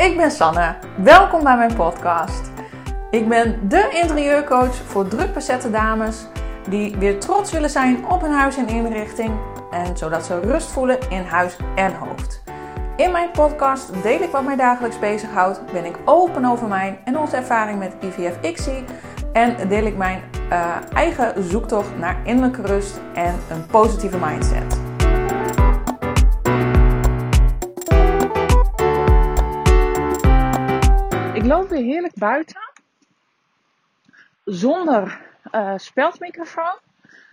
ik ben Sanne. Welkom bij mijn podcast. Ik ben de interieurcoach voor druk bezette dames die weer trots willen zijn op hun huis en inrichting en zodat ze rust voelen in huis en hoofd. In mijn podcast deel ik wat mij dagelijks bezighoudt, ben ik open over mijn en onze ervaring met IVF-ICSI en deel ik mijn uh, eigen zoektocht naar innerlijke rust en een positieve mindset. Loop weer heerlijk buiten. Zonder uh, speldmicrofoon.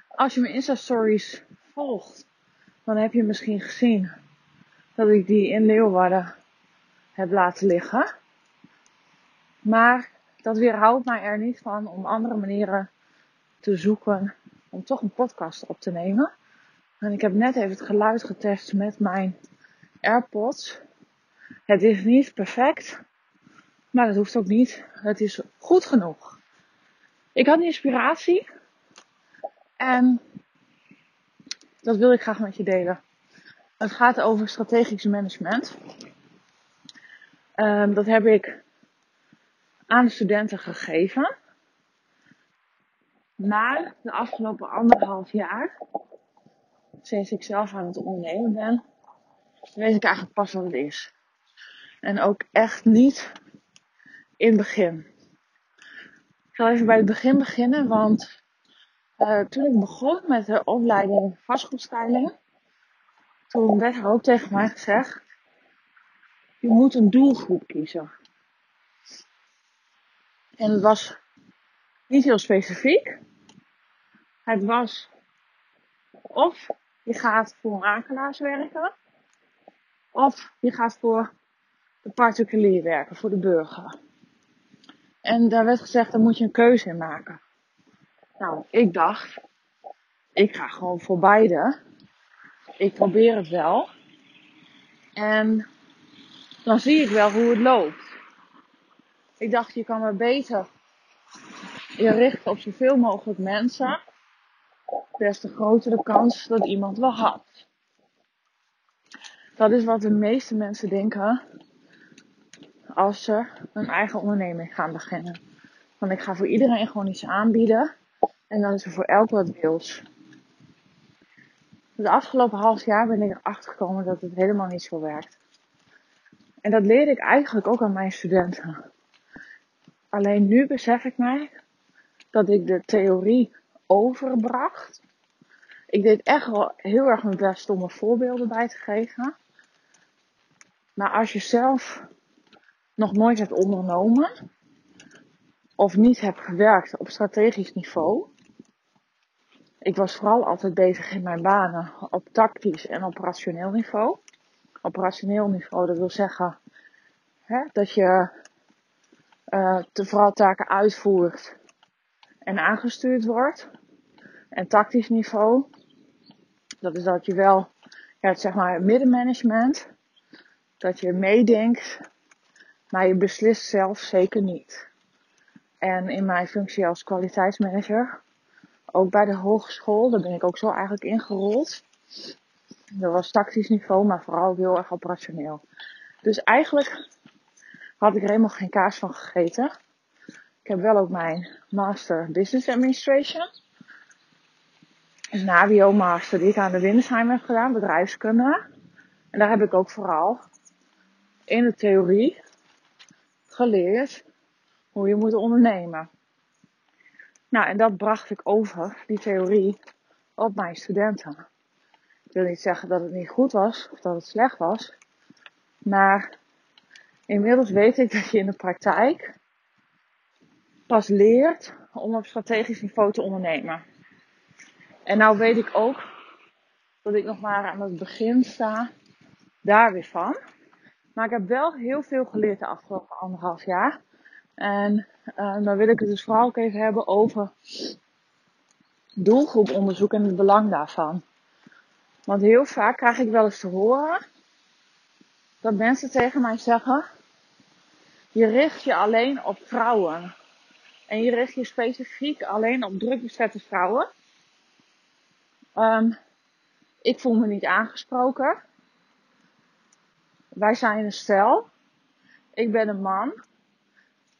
Als je mijn Insta-stories volgt, dan heb je misschien gezien dat ik die in Leeuwarden heb laten liggen. Maar dat weerhoudt mij er niet van om andere manieren te zoeken om toch een podcast op te nemen. En ik heb net even het geluid getest met mijn AirPods. Het is niet perfect, maar dat hoeft ook niet. Het is goed genoeg. Ik had inspiratie en dat wil ik graag met je delen. Het gaat over strategisch management. Um, dat heb ik aan de studenten gegeven. Maar de afgelopen anderhalf jaar, sinds ik zelf aan het ondernemen ben, weet ik eigenlijk pas wat het is. En ook echt niet in het begin. Ik zal even bij het begin beginnen, want uh, toen ik begon met de opleiding vastgoedstyling, toen werd er ook tegen mij gezegd, je moet een doelgroep kiezen. En het was niet heel specifiek. Het was of je gaat voor makelaars werken, of je gaat voor de particulier werken, voor de burger. En daar werd gezegd, daar moet je een keuze in maken. Nou, ik dacht, ik ga gewoon voor beide. Ik probeer het wel. En dan zie ik wel hoe het loopt. Ik dacht, je kan maar beter je richten op zoveel mogelijk mensen. Des te groter de kans dat iemand wel had. Dat is wat de meeste mensen denken als ze een eigen onderneming gaan beginnen. Want ik ga voor iedereen gewoon iets aanbieden. En dan is er voor elk wat wils. De afgelopen half jaar ben ik erachter gekomen dat het helemaal niet zo werkt. En dat leerde ik eigenlijk ook aan mijn studenten. Alleen nu besef ik mij dat ik de theorie overbracht. Ik deed echt wel heel erg mijn best om er voorbeelden bij te geven. Maar als je zelf nog nooit hebt ondernomen, of niet hebt gewerkt op strategisch niveau. Ik was vooral altijd bezig in mijn banen op tactisch en operationeel niveau. Operationeel niveau, dat wil zeggen hè, dat je uh, te vooral taken uitvoert en aangestuurd wordt. En tactisch niveau, dat is dat je wel, ja, zeg maar middenmanagement, dat je meedenkt, maar je beslist zelf zeker niet. En in mijn functie als kwaliteitsmanager, ook bij de hogeschool, daar ben ik ook zo eigenlijk ingerold. Dat was tactisch niveau, maar vooral heel erg operationeel. Dus eigenlijk had ik er helemaal geen kaas van gegeten. Ik heb wel ook mijn Master Business Administration. is een HBO-master die ik aan de Windesheim heb gedaan, bedrijfskunde. En daar heb ik ook vooral in de theorie geleerd hoe je moet ondernemen. Nou, en dat bracht ik over, die theorie, op mijn studenten. Ik wil niet zeggen dat het niet goed was of dat het slecht was, maar inmiddels weet ik dat je in de praktijk pas leert om op strategisch niveau te ondernemen. En nou weet ik ook dat ik nog maar aan het begin sta daar weer van. Maar ik heb wel heel veel geleerd de afgelopen anderhalf jaar. En uh, dan wil ik het dus vooral ook even hebben over doelgroeponderzoek en het belang daarvan. Want heel vaak krijg ik wel eens te horen dat mensen tegen mij zeggen: je richt je alleen op vrouwen. En je richt je specifiek alleen op drukbezette vrouwen. Um, ik voel me niet aangesproken. Wij zijn een stel. ik ben een man.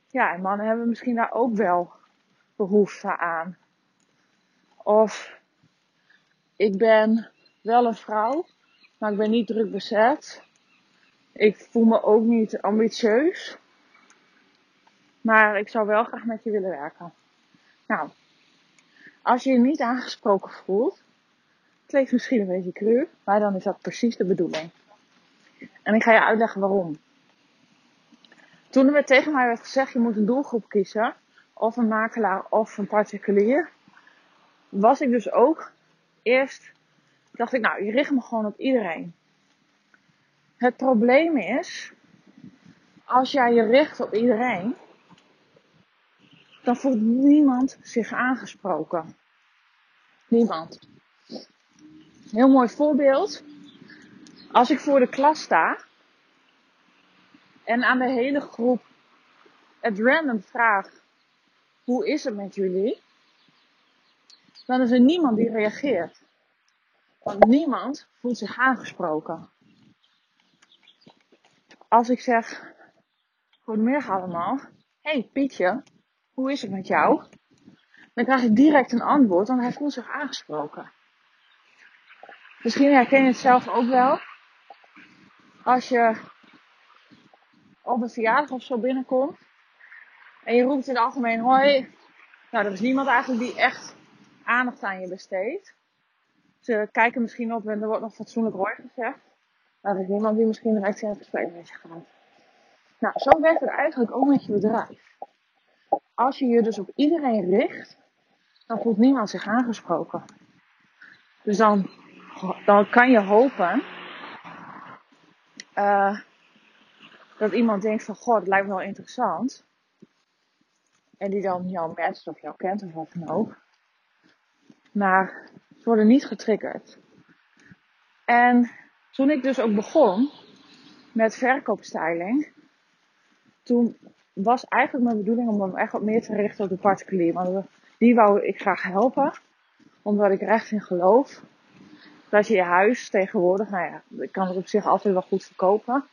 Ja, en mannen hebben misschien daar ook wel behoefte aan. Of ik ben wel een vrouw, maar ik ben niet druk bezet. Ik voel me ook niet ambitieus. Maar ik zou wel graag met je willen werken. Nou, als je je niet aangesproken voelt, klinkt misschien een beetje cru, maar dan is dat precies de bedoeling. En ik ga je uitleggen waarom. Toen er tegen mij werd gezegd, je moet een doelgroep kiezen, of een makelaar of een particulier, was ik dus ook eerst, dacht ik, nou, je richt me gewoon op iedereen. Het probleem is, als jij je richt op iedereen, dan voelt niemand zich aangesproken. Niemand. Heel mooi voorbeeld. Als ik voor de klas sta en aan de hele groep het random vraag: hoe is het met jullie? Dan is er niemand die reageert. Want niemand voelt zich aangesproken. Als ik zeg: Goedemiddag allemaal. Hey Pietje, hoe is het met jou? Dan krijg ik direct een antwoord, want hij voelt zich aangesproken. Misschien herken je het zelf ook wel. Als je op een verjaardag of zo binnenkomt. En je roept in het algemeen hoi. Nou, er is niemand eigenlijk die echt aandacht aan je besteedt. Ze kijken misschien op en er wordt nog fatsoenlijk hoi gezegd. Maar er is niemand die misschien direct in het gesprek met je gaat. Nou, zo werkt het eigenlijk ook met je bedrijf. Als je je dus op iedereen richt, dan voelt niemand zich aangesproken. Dus dan dan kan je hopen uh, dat iemand denkt van, god, het lijkt me wel interessant. En die dan jou matcht of jou kent of wat dan ook. Maar ze worden niet getriggerd. En toen ik dus ook begon met verkoopstyling, toen was eigenlijk mijn bedoeling om me echt wat meer te richten op de particulier. Want die wou ik graag helpen, omdat ik er echt in geloof dat je je huis tegenwoordig, nou ja, ik kan het op zich altijd wel goed verkopen.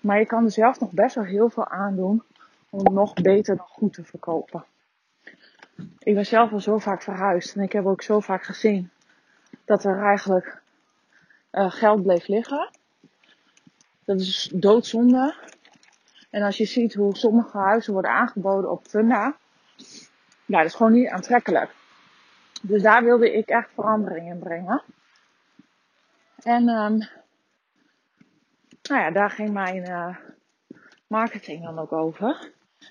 Maar je kan er zelf nog best wel heel veel aan doen om nog beter goed te verkopen. Ik ben zelf al zo vaak verhuisd en ik heb ook zo vaak gezien dat er eigenlijk uh, geld bleef liggen. Dat is doodzonde. En als je ziet hoe sommige huizen worden aangeboden op Funda, ja, dat is gewoon niet aantrekkelijk. Dus daar wilde ik echt verandering in brengen. En um, nou ja, daar ging mijn uh, marketing dan ook over.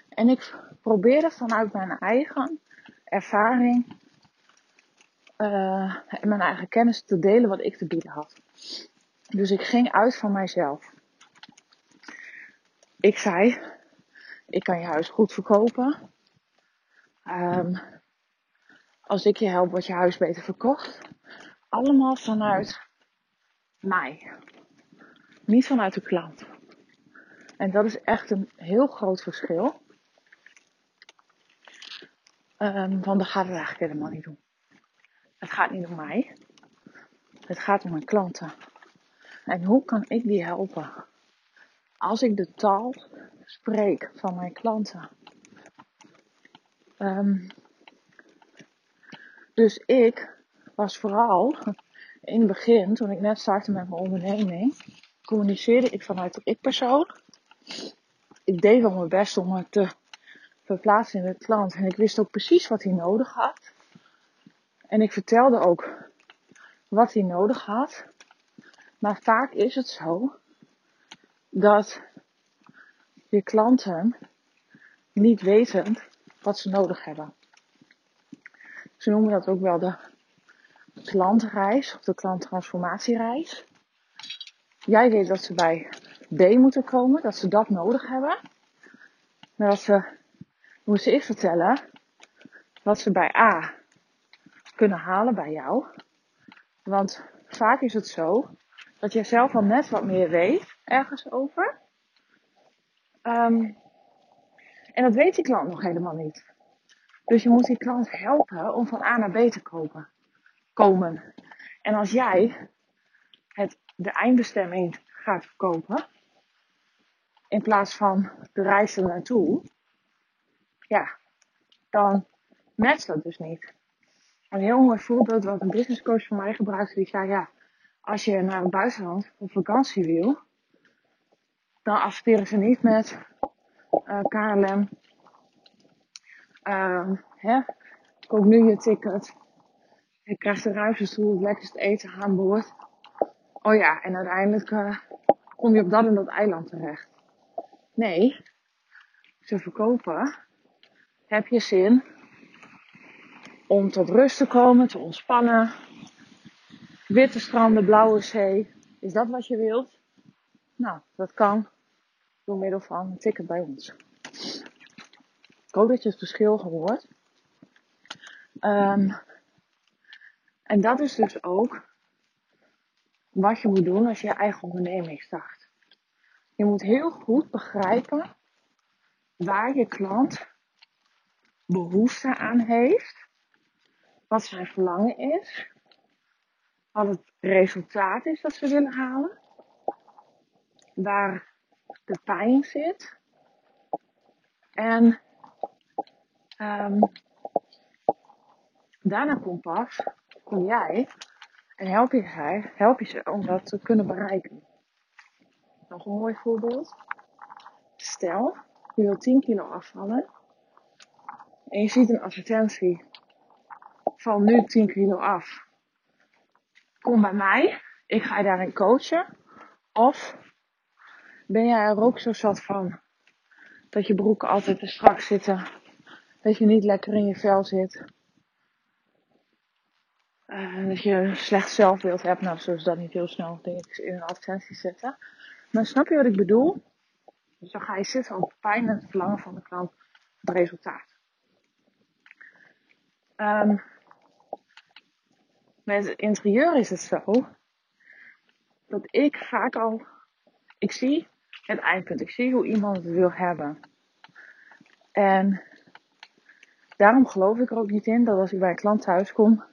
En ik probeerde vanuit mijn eigen ervaring uh, en mijn eigen kennis te delen wat ik te bieden had. Dus ik ging uit van mijzelf. Ik zei, ik kan je huis goed verkopen. Um, als ik je help, wordt je huis beter verkocht. Allemaal vanuit mij. Niet vanuit de klant. En dat is echt een heel groot verschil. Um, want dat gaat het eigenlijk helemaal niet doen. Het gaat niet om mij. Het gaat om mijn klanten. En hoe kan ik die helpen? Als ik de taal spreek van mijn klanten. Um, dus ik was vooral in het begin, toen ik net startte met mijn onderneming, communiceerde ik vanuit de ik-persoon. Ik deed wel mijn best om het te verplaatsen in de klant. En ik wist ook precies wat hij nodig had. En ik vertelde ook wat hij nodig had. Maar vaak is het zo dat je klanten niet weten wat ze nodig hebben. Ze noemen dat ook wel de klantreis of de klanttransformatiereis. Jij weet dat ze bij B moeten komen, dat ze dat nodig hebben. Maar dat ze moeten eerst vertellen wat ze bij A kunnen halen bij jou. Want vaak is het zo dat je zelf al net wat meer weet ergens over. Um, en dat weet die klant nog helemaal niet. Dus je moet die klant helpen om van A naar B te kopen komen. En als jij het, de eindbestemming gaat verkopen, in plaats van de reis er naartoe, ja, dan matcht dat dus niet. Een heel mooi voorbeeld wat een businesscoach van mij gebruikte, die zei ja, als je naar het buitenland op vakantie wil, dan adverteren ze niet met uh, KLM. Uh, hè, koop nu je ticket. Je krijgt een ruimtestoel, het lekkerste eten aan boord. Oh ja, en uiteindelijk uh, kom je op dat en dat eiland terecht. Nee, ze verkopen. Heb je zin om tot rust te komen, te ontspannen? Witte stranden, blauwe zee. Is dat wat je wilt? Nou, dat kan door middel van een ticket bij ons. Ik hoop dat je het verschil hoort. Um, en dat is dus ook wat je moet doen als je je eigen onderneming start. Je moet heel goed begrijpen waar je klant behoefte aan heeft, wat zijn verlangen is, wat het resultaat is dat ze willen halen, waar de pijn zit en um, daarna komt pas, kom jij en help je, hij, help je ze om dat te kunnen bereiken. Nog een mooi voorbeeld. Stel, je wil 10 kilo afvallen. En je ziet een advertentie. Val nu 10 kilo af. Kom bij mij. Ik ga je daarin coachen. Of ben jij er ook zo zat van dat je broeken altijd te strak zitten. Dat je niet lekker in je vel zit. Uh, dat je slecht zelfbeeld hebt. Nou, zullen dat niet heel snel ik, in een advertentie zetten. Maar snap je wat ik bedoel? Dus ga je zitten op pijn en het verlangen van de klant, het resultaat. Um, met het interieur is het zo dat ik vaak al, ik zie het eindpunt, ik zie hoe iemand het wil hebben. En daarom geloof ik er ook niet in dat als ik bij een klant thuis kom,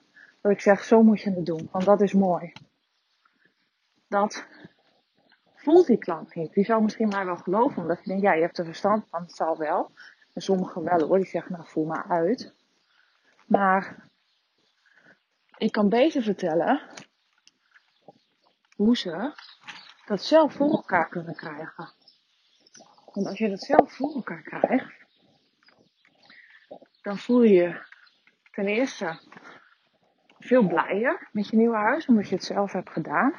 dat ik zeg, zo moet je het doen, want dat is mooi. Dat voelt die klant niet. Die zou misschien maar wel geloven, omdat je denkt, ja, je hebt er verstand van, het zal wel. En sommigen wel hoor, die zeggen, nou voel maar uit. Maar ik kan beter vertellen hoe ze dat zelf voor elkaar kunnen krijgen. Want als je dat zelf voor elkaar krijgt, dan voel je je ten eerste veel blijer met je nieuwe huis, omdat je het zelf hebt gedaan.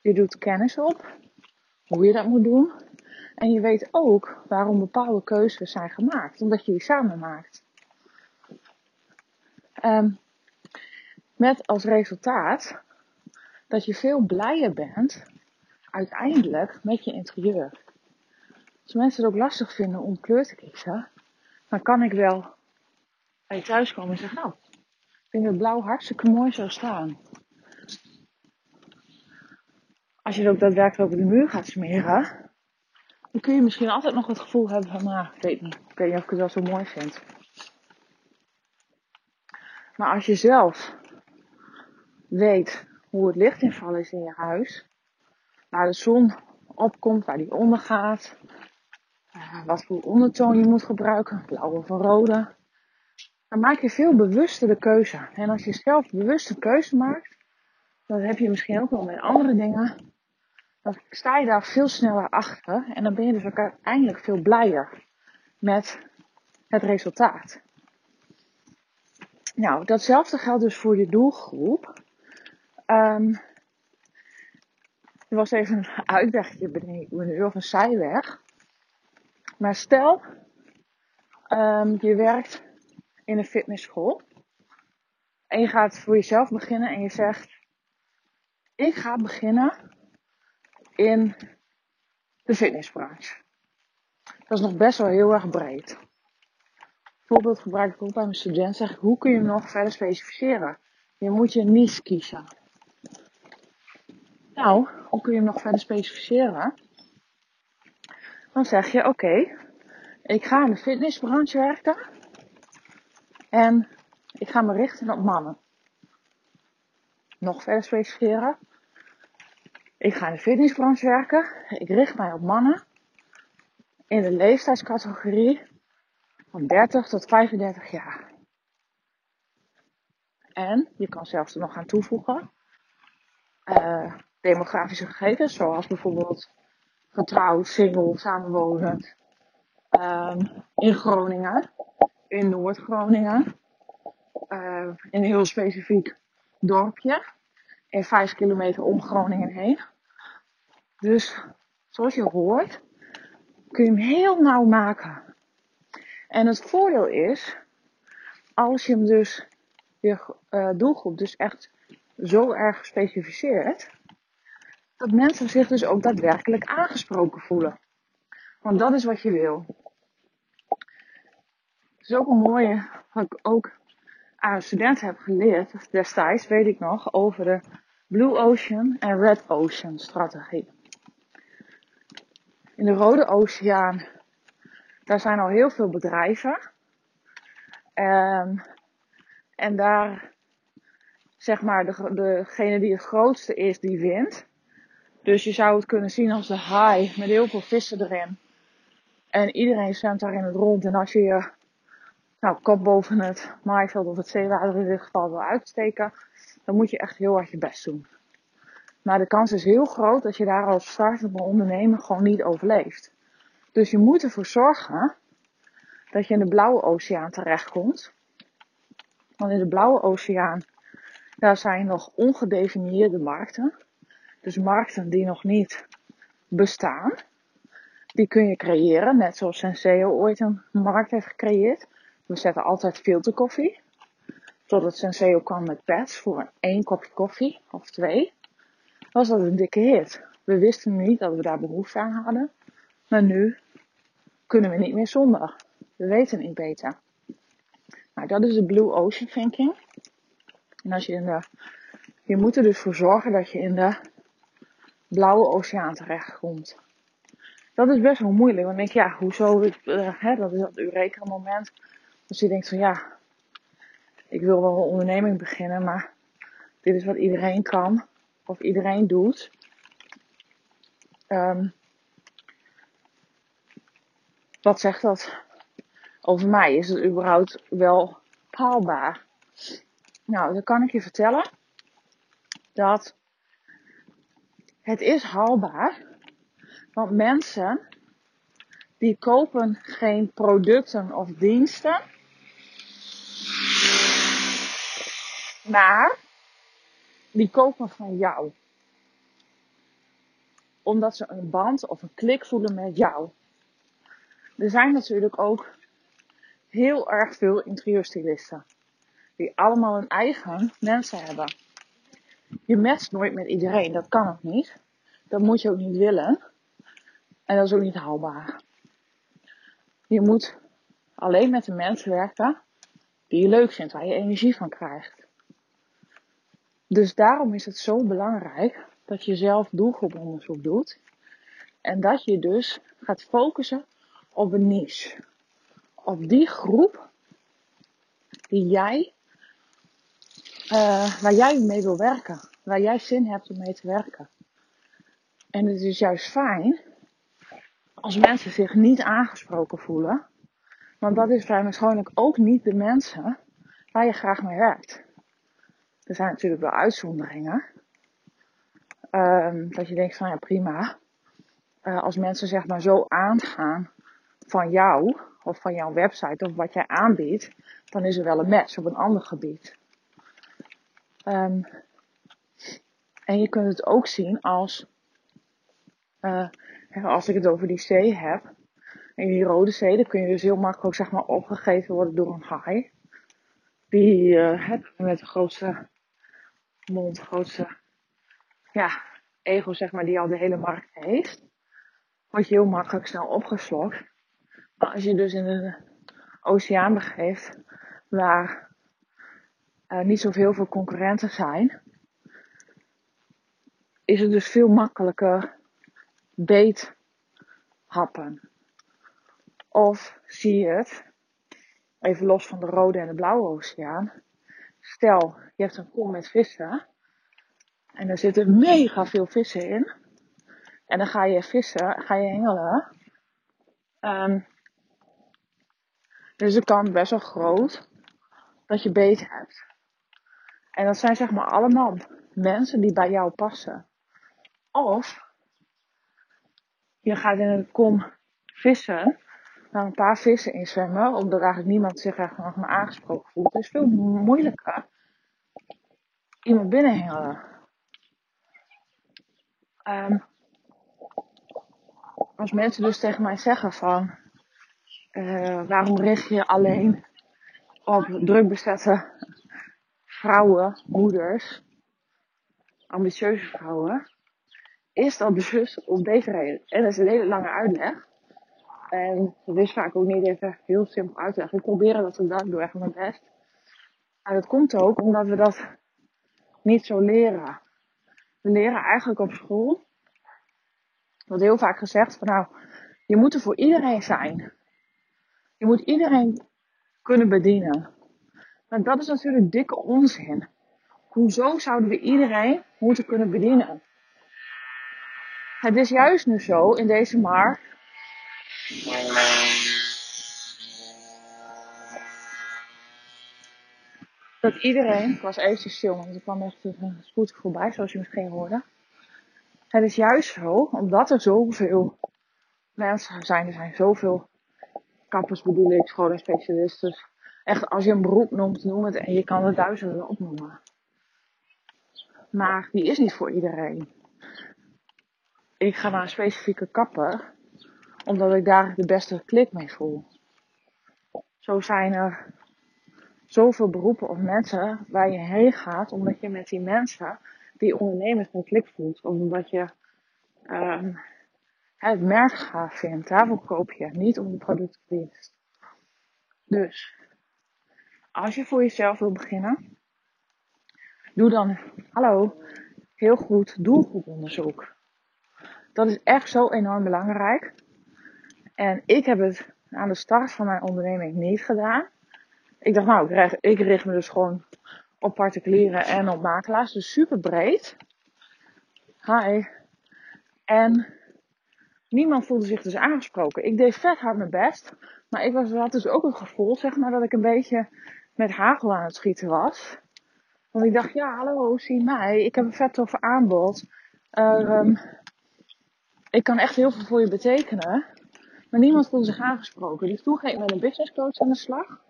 Je doet kennis op hoe je dat moet doen. En je weet ook waarom bepaalde keuzes zijn gemaakt, omdat je die samen maakt. Um, met als resultaat dat je veel blijer bent uiteindelijk met je interieur. Als mensen het ook lastig vinden om kleur te kiezen, dan kan ik wel bij thuis komen en zeggen, nou, vind het blauw hartstikke mooi zo staan. Als je het ook daadwerkelijk op de muur gaat smeren, dan kun je misschien altijd nog het gevoel hebben van, nou, ik weet niet, ik weet niet of ik het wel zo mooi vind. Maar als je zelf weet hoe het lichtinval is in je huis, waar de zon opkomt, waar die ondergaat, uh, wat voor ondertoon je moet gebruiken, blauw of rode, dan maak je veel bewuster de keuze. En als je zelf bewust een keuze maakt, dan heb je misschien ook wel met andere dingen, dan sta je daar veel sneller achter en dan ben je dus ook uiteindelijk veel blijer met het resultaat. Nou, datzelfde geldt dus voor je doelgroep. Um, er was even een uitwegje beneden, of een zijweg. Maar stel, um, je werkt in een fitnessschool. En je gaat voor jezelf beginnen en je zegt, ik ga beginnen in de fitnessbranche. Dat is nog best wel heel erg breed. Bijvoorbeeld gebruik ik ook bij mijn student, zeg hoe kun je hem nog verder specificeren? Je moet je niche kiezen. Nou, hoe kun je hem nog verder specificeren? Dan zeg je, oké, ik ga in de fitnessbranche werken. En ik ga me richten op mannen. Nog verder specificeren. Ik ga in de fitnessbranche werken. Ik richt mij op mannen in de leeftijdscategorie van 30 tot 35 jaar. En je kan zelfs er nog aan toevoegen uh, demografische gegevens, zoals bijvoorbeeld getrouwd, single, samenwonend um, in Groningen, in Noord-Groningen, uh, in een heel specifiek dorpje, in 5 kilometer om Groningen heen. Dus zoals je hoort, kun je hem heel nauw maken. En het voordeel is, als je hem dus, je uh, doelgroep dus echt zo erg specificeert, dat mensen zich dus ook daadwerkelijk aangesproken voelen. Want dat is wat je wil. Is ook een mooie, wat ik ook aan studenten heb geleerd destijds, weet ik nog, over de Blue Ocean en Red Ocean strategie. In de Rode Oceaan, daar zijn al heel veel bedrijven. Um, en daar, zeg maar, de, degene die het grootste is, die wint. Dus je zou het kunnen zien als de haai met heel veel vissen erin. En iedereen zwemt daar in het rond. En als je je nou, kop boven het maaiveld of het zeewater in dit geval wil uitsteken, dan moet je echt heel hard je best doen. Maar de kans is heel groot dat je daar als startende ondernemer gewoon niet overleeft. Dus je moet ervoor zorgen dat je in de blauwe oceaan terechtkomt. Want in de blauwe oceaan, daar zijn nog ongedefinieerde markten. Dus markten die nog niet bestaan. Die kun je creëren, net zoals Senseo ooit een markt heeft gecreëerd. We zetten altijd filterkoffie. Totdat Senseo kwam met pads voor één kopje koffie of twee. Was dat een dikke hit. We wisten niet dat we daar behoefte aan hadden. Maar nu kunnen we niet meer zonder. We weten niet beter. Nou, dat is de Blue Ocean thinking. En als je in de, je moet er dus voor zorgen dat je in de blauwe oceaan terechtkomt. Dat is best wel moeilijk. Want ik denk, ja, hoezo? Uh, hè, dat is dat Eureka moment. Dus je denkt van, ja, ik wil wel een onderneming beginnen, maar dit is wat iedereen kan. Of iedereen doet. Um, wat zegt dat over mij? Is het überhaupt wel haalbaar? Nou, dan kan ik je vertellen dat het is haalbaar. Want mensen die kopen geen producten of diensten. Maar die kopen van jou. Omdat ze een band of een klik voelen met jou. Er zijn natuurlijk ook heel erg veel interieurstylisten. Die allemaal een eigen mensen hebben. Je matcht nooit met iedereen. Dat kan ook niet. Dat moet je ook niet willen. En dat is ook niet haalbaar. Je moet alleen met de mensen werken die je leuk vindt, waar je energie van krijgt. Dus daarom is het zo belangrijk dat je zelf doelgroeponderzoek doet. En dat je dus gaat focussen op een niche. Op die groep die jij, uh, waar jij mee wil werken. Waar jij zin hebt om mee te werken. En het is juist fijn als mensen zich niet aangesproken voelen. Want dat is waarschijnlijk ook niet de mensen waar je graag mee werkt. Er zijn natuurlijk wel uitzonderingen. Um, dat je denkt van ja prima. Uh, als mensen zeg maar zo aangaan van jou of van jouw website of wat jij aanbiedt, dan is er wel een match op een ander gebied. Um, en je kunt het ook zien als, uh, als ik het over die zee heb, en die rode zee, dan kun je dus heel makkelijk zeg maar opgegeven worden door een haai. Die uh, met de grootste mond, grootste ja, ego zeg maar, die al de hele markt heeft. Word je heel makkelijk snel opgeslokt. Maar als je dus in een oceaan begeeft waar uh, niet zoveel veel concurrenten zijn, is het dus veel makkelijker beet happen. Of zie je het, even los van de rode en de blauwe oceaan. Stel, je hebt een kom met vissen. En er zitten mega veel vissen in. En dan ga je vissen, ga je hengelen. Um, dus de kans best wel groot dat je beter hebt. En dat zijn zeg maar allemaal mensen die bij jou passen. Of je gaat in een kom vissen, naar een paar vissen in zwemmen, omdat eigenlijk niemand zich echt nog maar aangesproken voelt. Is veel moeilijker iemand binnenhalen. Um, als mensen dus tegen mij zeggen van, uh, waarom richt je alleen op druk bezette vrouwen, moeders, ambitieuze vrouwen, is dat dus om deze reden. En dat is een hele lange uitleg. En dat is vaak ook niet even heel simpel uitleggen. Ik probeer dat te doen, ik doe echt mijn best. Maar dat komt ook omdat we dat niet zo leren. We leren eigenlijk op school, wordt heel vaak gezegd van nou, je moet er voor iedereen zijn. Je moet iedereen kunnen bedienen. Maar dat is natuurlijk dikke onzin. Hoezo zouden we iedereen moeten kunnen bedienen? Het is juist nu zo in deze markt. Dat iedereen, ik was eventjes stil, want er kwam echt een scooter voorbij, zoals je misschien hoorde. Het is juist zo, omdat er zoveel mensen zijn, er zijn zoveel kappers bedoel ik. Echt, als je een beroep noemt, noem het en je kan er duizenden opnoemen. Maar die is niet voor iedereen. Ik ga naar een specifieke kapper, omdat ik daar de beste klik mee voel. Zo zijn er zoveel beroepen of mensen waar je heen gaat, omdat je met die mensen, die ondernemers, een klik voelt. Omdat je um, het merk gaaf vindt. Daarvoor koop je, niet om de product of. Dus, als je voor jezelf wil beginnen, doe dan, hallo, heel goed doelgroeponderzoek. Dat is echt zo enorm belangrijk. En ik heb het aan de start van mijn onderneming niet gedaan. Ik dacht, nou, ik richt, ik me dus gewoon op particulieren en op makelaars. Dus super breed. Hi. En niemand voelde zich dus aangesproken. Ik deed vet hard mijn best. Maar ik was, had dus ook het gevoel, zeg maar, dat ik een beetje met hagel aan het schieten was. Want ik dacht, ja, hallo, zie mij. Ik heb een vet over aanbod. Uh, ik kan echt heel veel voor je betekenen. Maar niemand voelde zich aangesproken. Dus toen ging ik met een business coach aan de slag.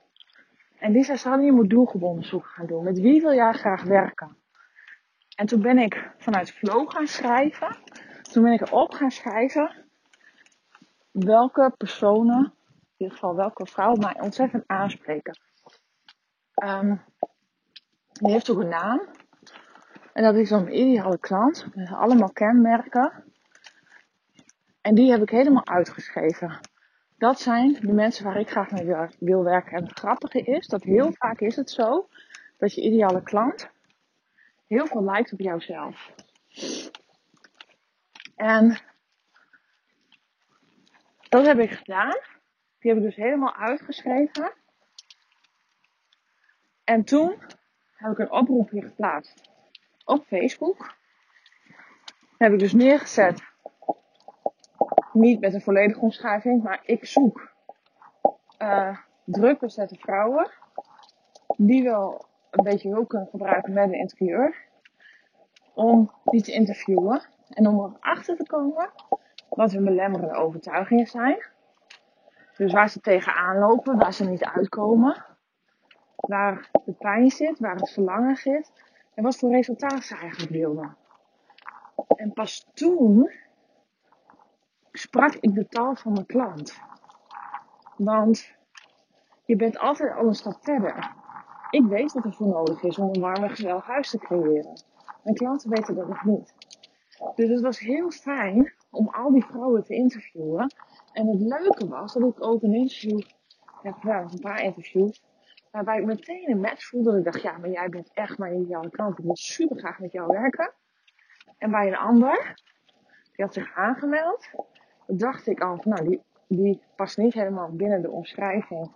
En zei, Sally, je moet doelgebonden zoeken gaan doen. Met wie wil jij graag werken? En toen ben ik vanuit flow gaan schrijven. Toen ben ik erop gaan schrijven welke personen, in ieder geval welke vrouwen mij ontzettend aanspreken. Um, die heeft ook een naam. En dat is dan mijn ideale klant. Met allemaal kenmerken. En die heb ik helemaal uitgeschreven. Dat zijn de mensen waar ik graag mee wil werken. En het grappige is dat heel vaak is het zo dat je ideale klant heel veel lijkt op jouzelf. En dat heb ik gedaan. Die heb ik dus helemaal uitgeschreven. En toen heb ik een oproepje geplaatst op Facebook. heb ik dus neergezet niet met een volledige omschrijving, maar ik zoek uh, druk bezette vrouwen die wel een beetje hulp kunnen gebruiken met een interieur. Om die te interviewen en om erachter te komen wat hun belemmerende overtuigingen zijn. Dus waar ze tegenaan lopen, waar ze niet uitkomen. Waar de pijn zit, waar het verlangen zit. En wat voor resultaat ze eigenlijk wilden. En pas toen sprak ik de taal van mijn klant. Want je bent altijd al een stap verder. Ik weet wat er voor nodig is om een warm en gezellig huis te creëren. Mijn klanten weten dat nog niet. Dus het was heel fijn om al die vrouwen te interviewen. En het leuke was dat ik ook een interview heb een paar interviews. Waarbij ik meteen een match voelde. Ik dacht, ja, maar jij bent echt mijn ideale klant. Ik wil super graag met jou werken. En bij een ander, die had zich aangemeld dacht ik al, nou, die, die past niet helemaal binnen de omschrijving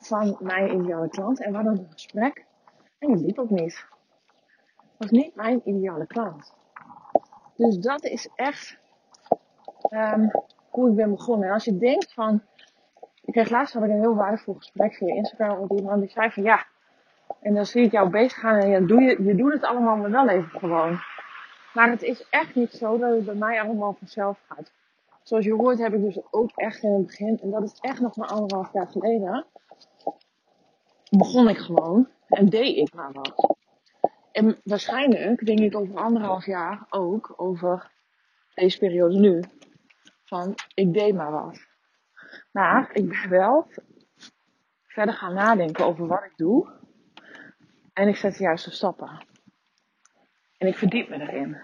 van mijn ideale klant. En we hadden een gesprek en die liep ook niet. was niet mijn ideale klant. Dus dat is echt um, hoe ik ben begonnen. En als je denkt van, ik kreeg laatst had ik een heel waardevol gesprek via Instagram met iemand die zei van ja, en dan zie ik jou bezig gaan en ja, doe je, je doet het allemaal maar wel even gewoon. Maar het is echt niet zo dat het bij mij allemaal vanzelf gaat. Zoals je hoort heb ik dus ook echt in het begin, en dat is echt nog maar anderhalf jaar geleden, begon ik gewoon en deed ik maar wat. En waarschijnlijk denk ik over anderhalf jaar ook over deze periode nu. Van ik deed maar wat. Maar ik ben wel verder gaan nadenken over wat ik doe. En ik zet de juiste stappen. En ik verdiep me erin.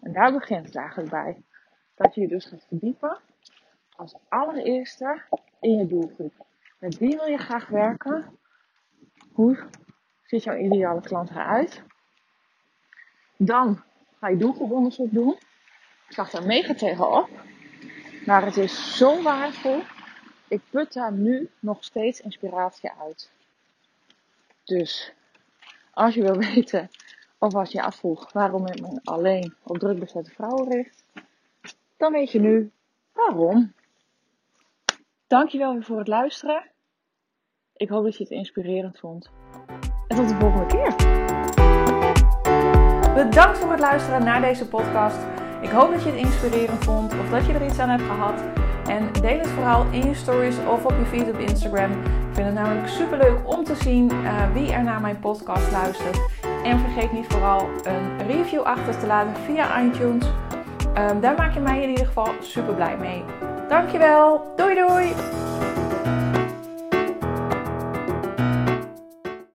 En daar begint het eigenlijk bij. Dat je je dus gaat verdiepen als allereerste in je doelgroep. Met wie wil je graag werken? Hoe ziet jouw ideale klant eruit? Dan ga je doelgroeponderzoek doen. Ik zag daar mega tegenop. Maar het is zo waardevol. Ik put daar nu nog steeds inspiratie uit. Dus als je wil weten of als je afvroeg waarom ik me alleen op druk bezette vrouwen richt, dan weet je nu waarom. Dankjewel weer voor het luisteren. Ik hoop dat je het inspirerend vond. En tot de volgende keer. Bedankt voor het luisteren naar deze podcast. Ik hoop dat je het inspirerend vond of dat je er iets aan hebt gehad. En deel het vooral in je stories of op je feed op Instagram. Ik vind het namelijk super leuk om te zien uh, wie er naar mijn podcast luistert. En vergeet niet vooral een review achter te laten via iTunes. Um, daar maak je mij in ieder geval super blij mee. Dankjewel. Doei doei.